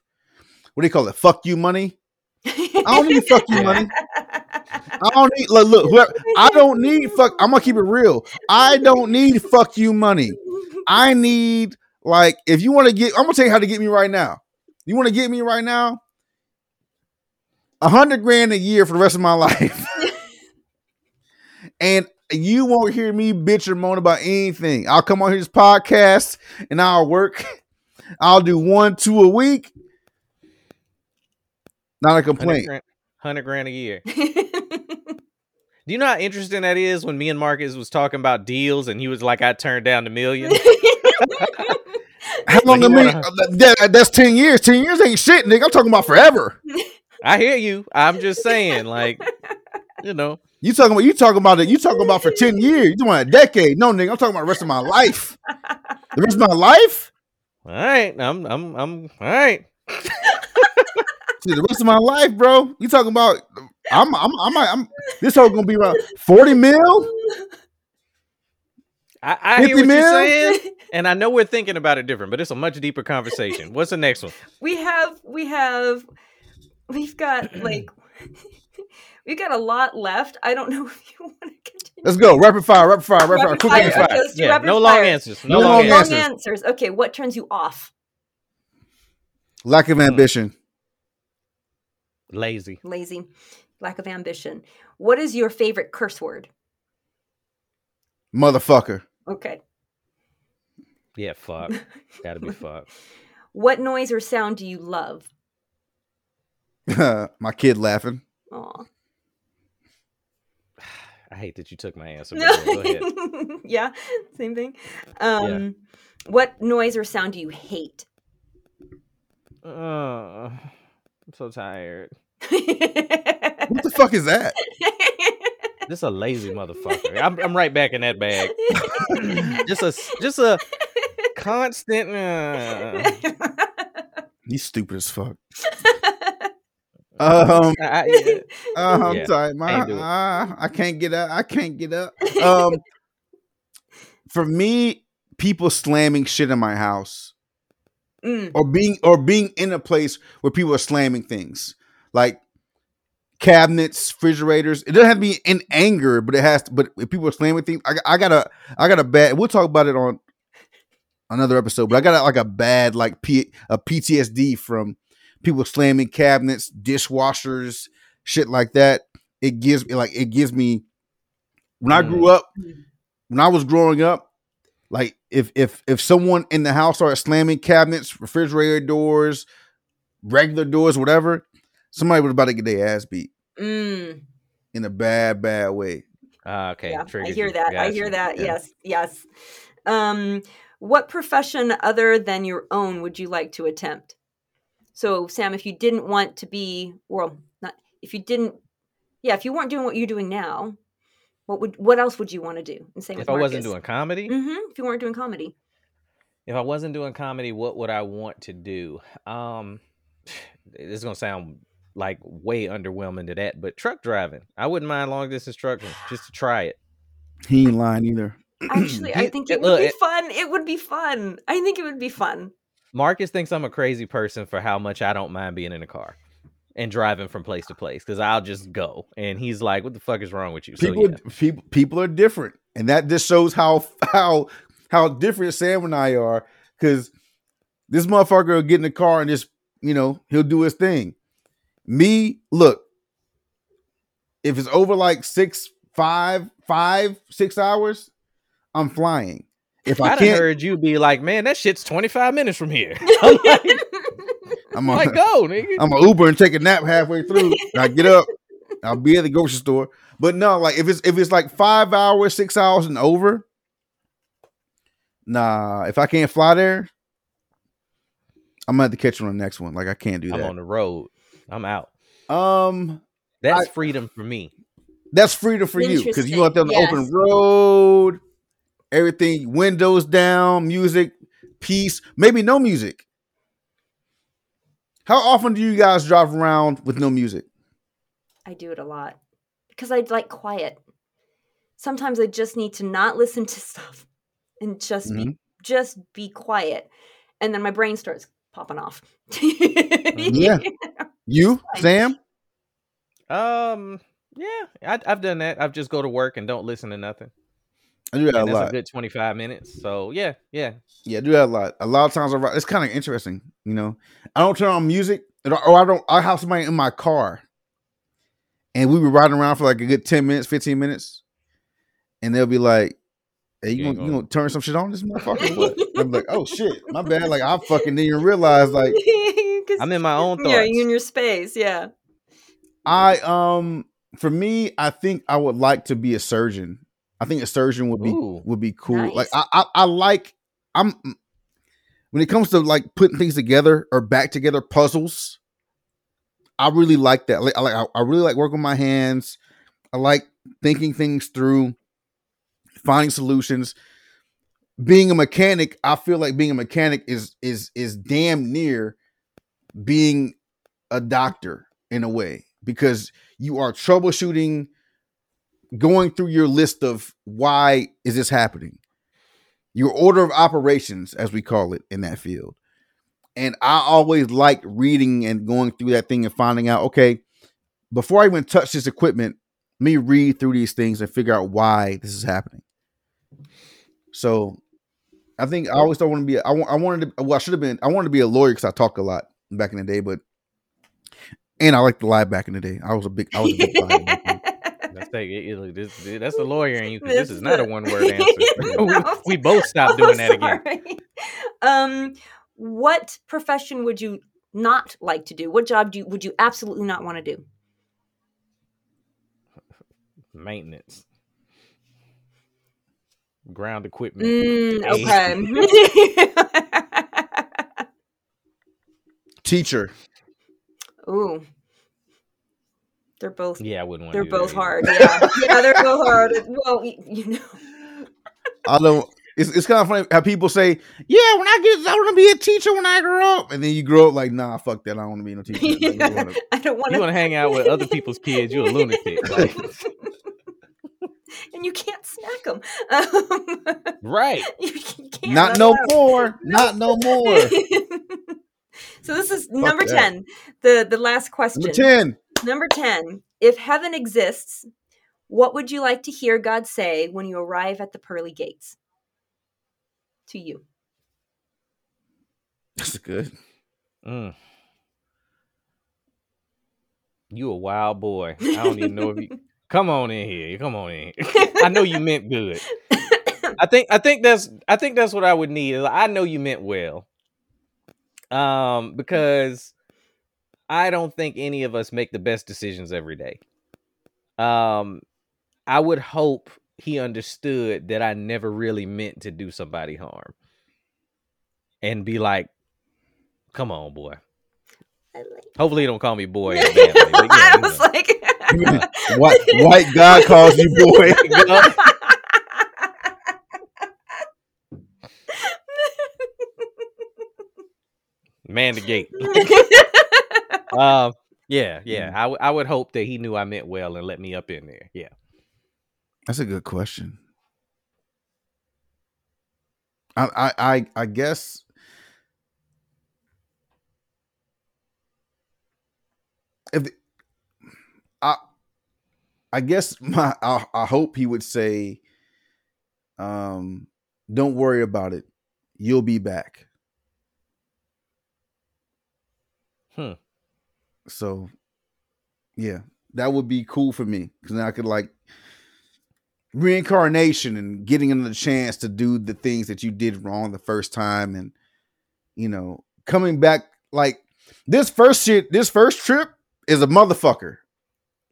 what do you call it? Fuck you money. I don't need fuck you money. I don't need look, look whoever, I don't need fuck. I'm gonna keep it real. I don't need fuck you money. I need like if you want to get, I'm gonna tell you how to get me right now. You want to get me right now? A hundred grand a year for the rest of my life, and you won't hear me bitch or moan about anything. I'll come on here this podcast and I'll work. I'll do one, two a week. Not a 100 complaint. grand, 100 grand a year. Do you know how interesting that is when me and Marcus was talking about deals and he was like, I turned down the million? How long But I he mean? wanna- that- that's ten years. Ten years ain't shit, nigga. I'm talking about forever. I hear you. I'm just saying, like, you know, You talking about you talking about it? You talking about for ten years? You talking about a decade? No, nigga. I'm talking about the rest of my life. The rest of my life. all right, I'm, I'm, I'm, all right. See, the rest of my life, bro. You talking about? I'm, I'm, I'm, I'm. This whole gonna be around forty mil. I, I hear 50 what mil? you're saying, and I know we're thinking about it different, but it's a much deeper conversation. What's the next one? we have we have we've got like we've got a lot left. I don't know if you want to continue. Let's go. Rapid fire. Rapid fire. Rapid, fire. Rapid Quick fire, fire. okay. let's Yeah, rapid no long answers. No, No long, long answers. Answers. answers. Okay, what turns you off? Lack Hmm. of ambition. Lazy. Lazy, lack of ambition. What is your favorite curse word? Motherfucker. Okay. Yeah, fuck. Gotta be fuck. What noise or sound do you love? my kid laughing. Aw. I hate that you took my answer. but yeah, Go ahead. yeah, same thing. Um, What noise or sound do you hate? Uh, I'm so tired. What the fuck is that? This a lazy motherfucker. I'm, I'm right back in that bag. just a just a constant. Uh, You stupid as fuck. Um, I, I- yeah. uh, I'm Yeah, tired. My, can't do it. uh, I can't get up. I can't get up. Um, for me, people slamming shit in my house Mm, or being or being in a place where people are slamming things like cabinets, refrigerators. It doesn't have to be in anger, but it has to. But if people are slamming things, I, I got a I got a bad. We'll talk about it on another episode. But I got a, like a bad like P, a PTSD from people slamming cabinets, dishwashers, shit like that. It gives me like it gives me when I grew up, when I was growing up, like if if if someone in the house started slamming cabinets, refrigerator doors, regular doors, whatever, somebody was about to get their ass beat mm, in a bad, bad way. Ah, okay. yeah, I hear you. that. I hear that. Yeah. Yes, yes. Um, what profession other than your own would you like to attempt? So, Sam, if you didn't want to be, well, not if you didn't, yeah, if you weren't doing what you're doing now, what would what else would you want to do? And same If with I wasn't doing comedy, hmm if you weren't doing comedy, if I wasn't doing comedy, what would I want to do? Um, this is gonna sound like way underwhelming to that, but truck driving. I wouldn't mind long distance trucking just to try it. He ain't lying either. actually, I think it- it would look, be it- fun. It would be fun. I think it would be fun. Marcus thinks I'm a crazy person for how much I don't mind being in a car and driving from place to place because I'll just go. And he's like, "What the fuck is wrong with you?" So People, yeah, people, people are different, and that just shows how how how different Sam and I are. Because this motherfucker will get in the car and just you know he'll do his thing. Me, look, if it's over like six, five, five, six hours, I'm flying. If I I done can't, heard you be like, "Man, that shit's 25 minutes from here." I'm like, I'm like, go, nigga. I'm a Uber and take a nap halfway through. I get up, I'll be at the grocery store. But no, like if it's if it's like five hours, six hours and over, nah. If I can't fly there, I'm gonna have to catch on the next one. Like I can't do I'm that. on the road. I'm out. um, That's I- freedom for me. that's freedom for you because you out there on the Interesting, open road, everything, windows down, music, peace, maybe no music. How often do you guys drive around with no music? I do it a lot because I like quiet. sometimes I just need to not listen to stuff and just be Mhm. just be quiet, and then my brain starts popping off. Yeah. You. Sam? Um, yeah, I, I've done that. I've just go to work and don't listen to nothing. I do that a And that's lot. a good twenty five minutes. So yeah, yeah. Yeah, I do that a lot. A lot of times, I write- it's kind of interesting. You know, I don't turn on music, or or I don't. I have somebody in my car, and we be riding around for like a good ten minutes, fifteen minutes, and they'll be like, "Hey, you You gonna, you gonna- gonna turn some shit on this motherfucker?" What? I'm like, "Oh shit, my bad." Like I fucking didn't even realize. Like I'm in my own thoughts. Yeah, you thoughts. in your space. Yeah. I um, for me, I think I would like to be a surgeon. I think a surgeon would be Ooh. would be cool. Like I, I I like I'm when it comes to like putting things together or back together puzzles. I really like that. Like I like I, I really like working with my hands. I like thinking things through, finding solutions. Being a mechanic, I feel like being a mechanic is is is damn near being a doctor in a way because you are troubleshooting going through your list of why is this happening? Your order of operations as we call it in that field. And i always liked reading and going through that thing and finding out okay before i even touch this equipment let me read through these things and figure out why this is happening. So i think i always don't want to be I I wanted to well i should have been i wanted to be a lawyer because i talk a lot back in the day but and i like to lie back in the day. I was a big i was a big liar back then. That's it- it- look, this, that's the lawyer in you. 'cause This This is not a one word answer. we, No. we both stopped doing that again. Um, what profession would you not like to do? What job do you, would you absolutely not want to do? Maintenance, ground equipment. Mm, okay. teacher Ooh, they're both Yeah, I wouldn't want. they're to both hard. Yeah, yeah, they're both hard. Well, you know. I don't. It's, it's kind of funny how people say, "Yeah, when I get, I want to be a teacher when I grow up," and then you grow up like, "Nah, fuck that. I don't want to be no teacher." Like, you wanna- I don't want You want to hang out with other people's kids? You're a lunatic, like, and you can't smack them. Um, right? you can't. Not no more. Not no more. so this is number that. ten. The the last question. Number ten. Number 10. If heaven exists, what would you like to hear God say when you arrive at the pearly gates? To you. That's good. Mm. You a wild boy. I don't even know if you come on in here. Come on in. I know you meant good. I think I think that's I think that's what I would need. I know you meant well. Um, because I don't think any of us make the best decisions every day. Um, I would hope he understood that I never really meant to do somebody harm. And be like, come on, boy. Like Hopefully he don't call me boy. in a bad way, but yeah, I you was know. like, White, white God calls you boy. man the gate. Um, yeah, yeah. I, w- I would hope that he knew I meant well and let me up in there. Yeah. That's a good question. I, I, I, I guess. If I, I guess my, I, I hope he would say, um, "Don't worry about it. You'll be back." Hmm. So, yeah, that would be cool for me because then I could like reincarnation and getting another chance to do the things that you did wrong the first time and you know coming back like this first shit this first trip is a motherfucker.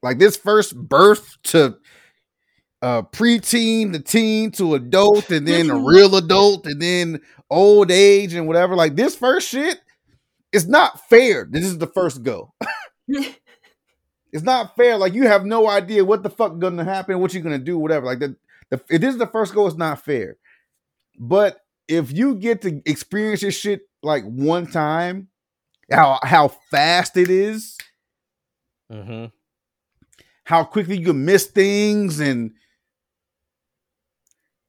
Like this first birth to uh preteen to teen to adult and then a real adult and then old age and whatever like this first shit is not fair this is the first go it's not fair. Like you have no idea what the fuck is gonna happen, what you're gonna do, whatever. Like the, the if this is the first go, it's not fair. But if you get to experience this shit like one time, how how fast it is, Mm-hmm. how quickly you can miss things, and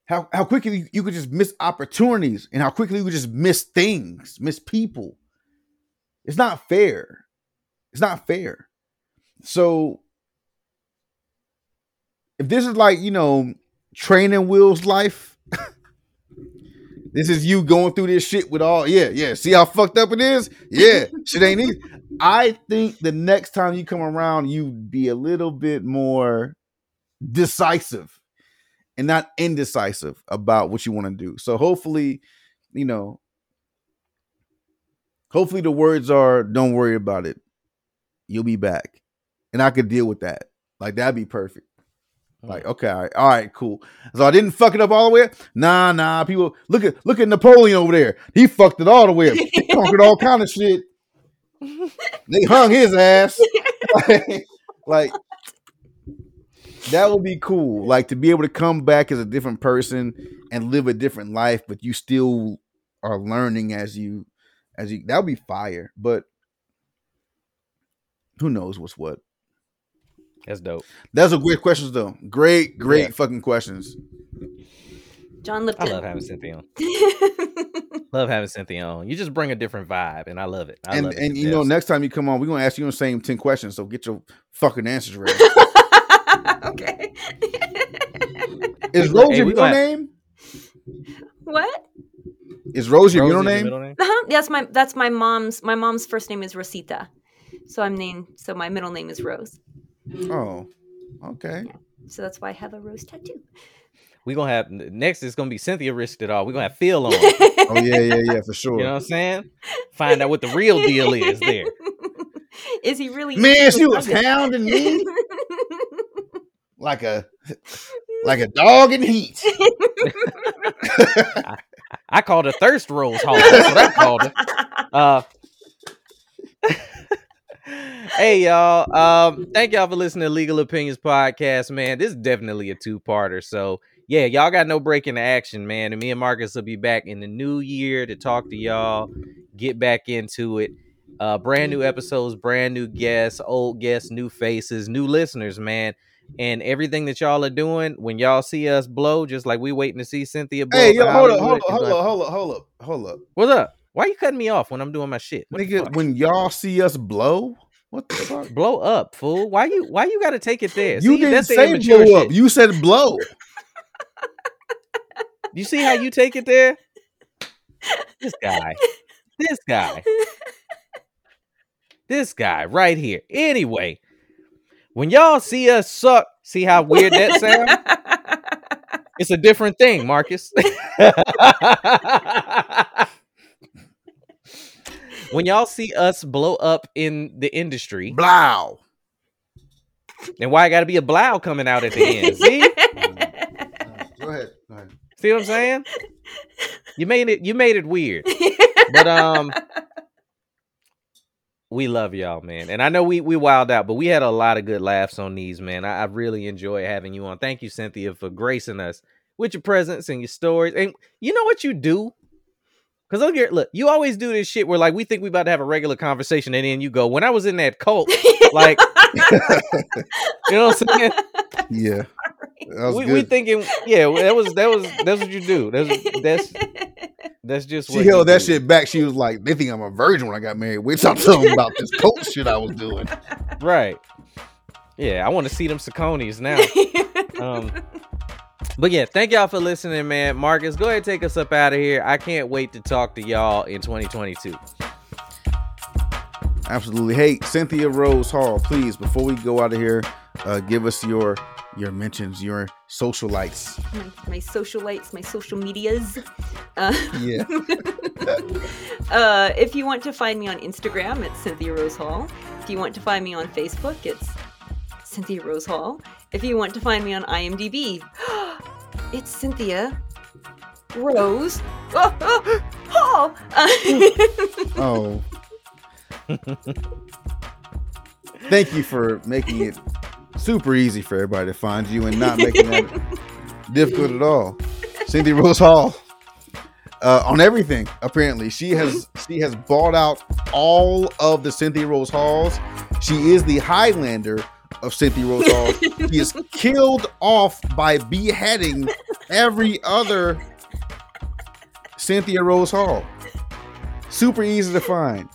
how how quickly you could just miss opportunities and how quickly you could just miss things, miss people. It's not fair. It's not fair. So if this is like, you know, training wheels life, this is you going through this shit with all, yeah, yeah. See how fucked up it is? Yeah, shit ain't easy. I think the next time you come around, you be a little bit more decisive and not indecisive about what you want to do. So hopefully, you know, hopefully the words are don't worry about it. You'll be back. And I could deal with that. Like that'd be perfect. Hmm. Like, okay, all right, all right, cool. So I didn't fuck it up all the way up. Nah, nah. People look at look at Napoleon over there. He fucked it all the way up. He conquered all kind of shit. They hung his ass. like that would be cool. Like to be able to come back as a different person and live a different life, but you still are learning as you as you that would be fire. But who knows what's what. That's dope. That's a great questions though. Great, great Yeah. fucking questions. John I love having Cynthia on. Love having Cynthia on. You just bring a different vibe, and I love it. I and love and to you know, next time you come on, we're gonna ask you the same 10 questions. So get your fucking answers ready. okay. Is We- Rose hey, your we name? what? Is Rose your Rose middle is your name? middle name? Uh-huh. That's my that's my mom's my mom's first name is Rosita. So I'm named so my middle name is Rose. Oh, okay. So that's why I have a rose tattoo. We gonna have next. It's gonna be Cynthia risked it all. We gonna have Phil on. Oh yeah, yeah, yeah, for sure. You know what I'm saying? Find out what the real deal is there. Is he really? Man, she was hounding me like a like a dog in heat. I called her thirst rose hall. That's what I called it. Uh, hey y'all. Um, thank y'all for listening to Legal Opinions Podcast, man. This is definitely a two-parter. So yeah, y'all got no break in the action, man. And me and Marcus will be back in the new year to talk to y'all, get back into it. Uh, brand new episodes, brand new guests, old guests, new faces, new listeners, man. And everything that y'all are doing, when y'all see us blow, just like we waiting to see Cynthia blow. Hey, yo, hold up, hold up, hold up, hold up, hold up, hold up. What's up? Why you cutting me off when I'm doing my shit? What Nigga, when y'all see us blow, what the fuck? blow up, fool. Why you why you gotta take it there? You See, didn't say blow up. shit. You said blow. You see how you take it there? This guy. This guy. This guy right here. Anyway, when y'all see us suck, see how weird that sound? It's a different thing, Marcus. when y'all see us blow up in the industry, Blow. And why I got to be a blow coming out at the end? See? Go ahead. Go ahead. See what I'm saying? You made it. You made it weird. But um, we love y'all, man. And I know we we wild out, but we had a lot of good laughs on these, man. I, I really enjoy having you on. Thank you, Cynthia, for gracing us with your presence and your stories. And you know what you do? Cause look here, look, you always do this shit where like we think we about to have a regular conversation, and then you go, when I was in that cult, like you know what I'm saying? Yeah. We, good. we thinking, yeah, that was that was that's what you do. That's that's that's just she held that do. shit back. She was like, "They think I'm a virgin when I got married." Wait till I tell them about this cult shit I was doing. Right. Yeah, I want to see them Sauconys now. Um, but yeah, thank y'all for listening, man. Marcus, go ahead and take us up out of here. I can't wait to talk to y'all in 2022. Absolutely. Hey, Cynthia Rose Hall, please, before we go out of here, uh, give us your your mentions, your social lights. my, my socialites, my social medias. Uh, Yeah. uh, if you want to find me on Instagram, it's Cynthia Rose Hall. If you want to find me on Facebook, it's Cynthia Rose Hall. If you want to find me on IMDb, it's Cynthia Rose oh, oh, Hall. Oh. Thank you for making it super easy for everybody to find you and not making that difficult at all. Cynthia Rose Hall. Uh, on everything, apparently. She has she has bought out all of the Cynthia Rose Halls. She is the Highlander of Cynthia Rose Hall. he is killed off by beheading every other Cynthia Rose Hall. Super easy to find.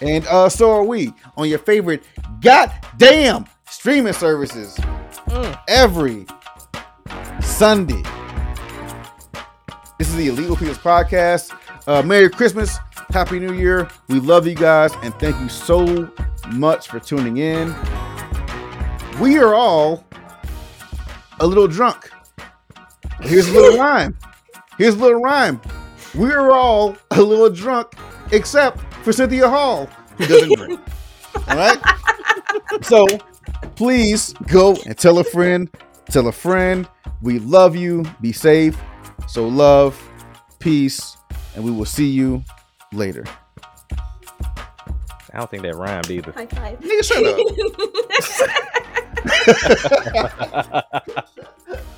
And uh, so are we on your favorite goddamn streaming services Mm. every Sunday. This is the Illegal People's Podcast. Uh, Merry Christmas, Happy New Year. We love you guys, and thank you so much for tuning in. We are all a little drunk. Here's a little rhyme. Here's a little rhyme. We are all a little drunk, except for Cynthia Hall, who doesn't drink. All right. So please go and tell a friend. Tell a friend. We love you. Be safe. So love, peace, and we will see you later. I don't think that rhymed either. High five. Nigga, shut up.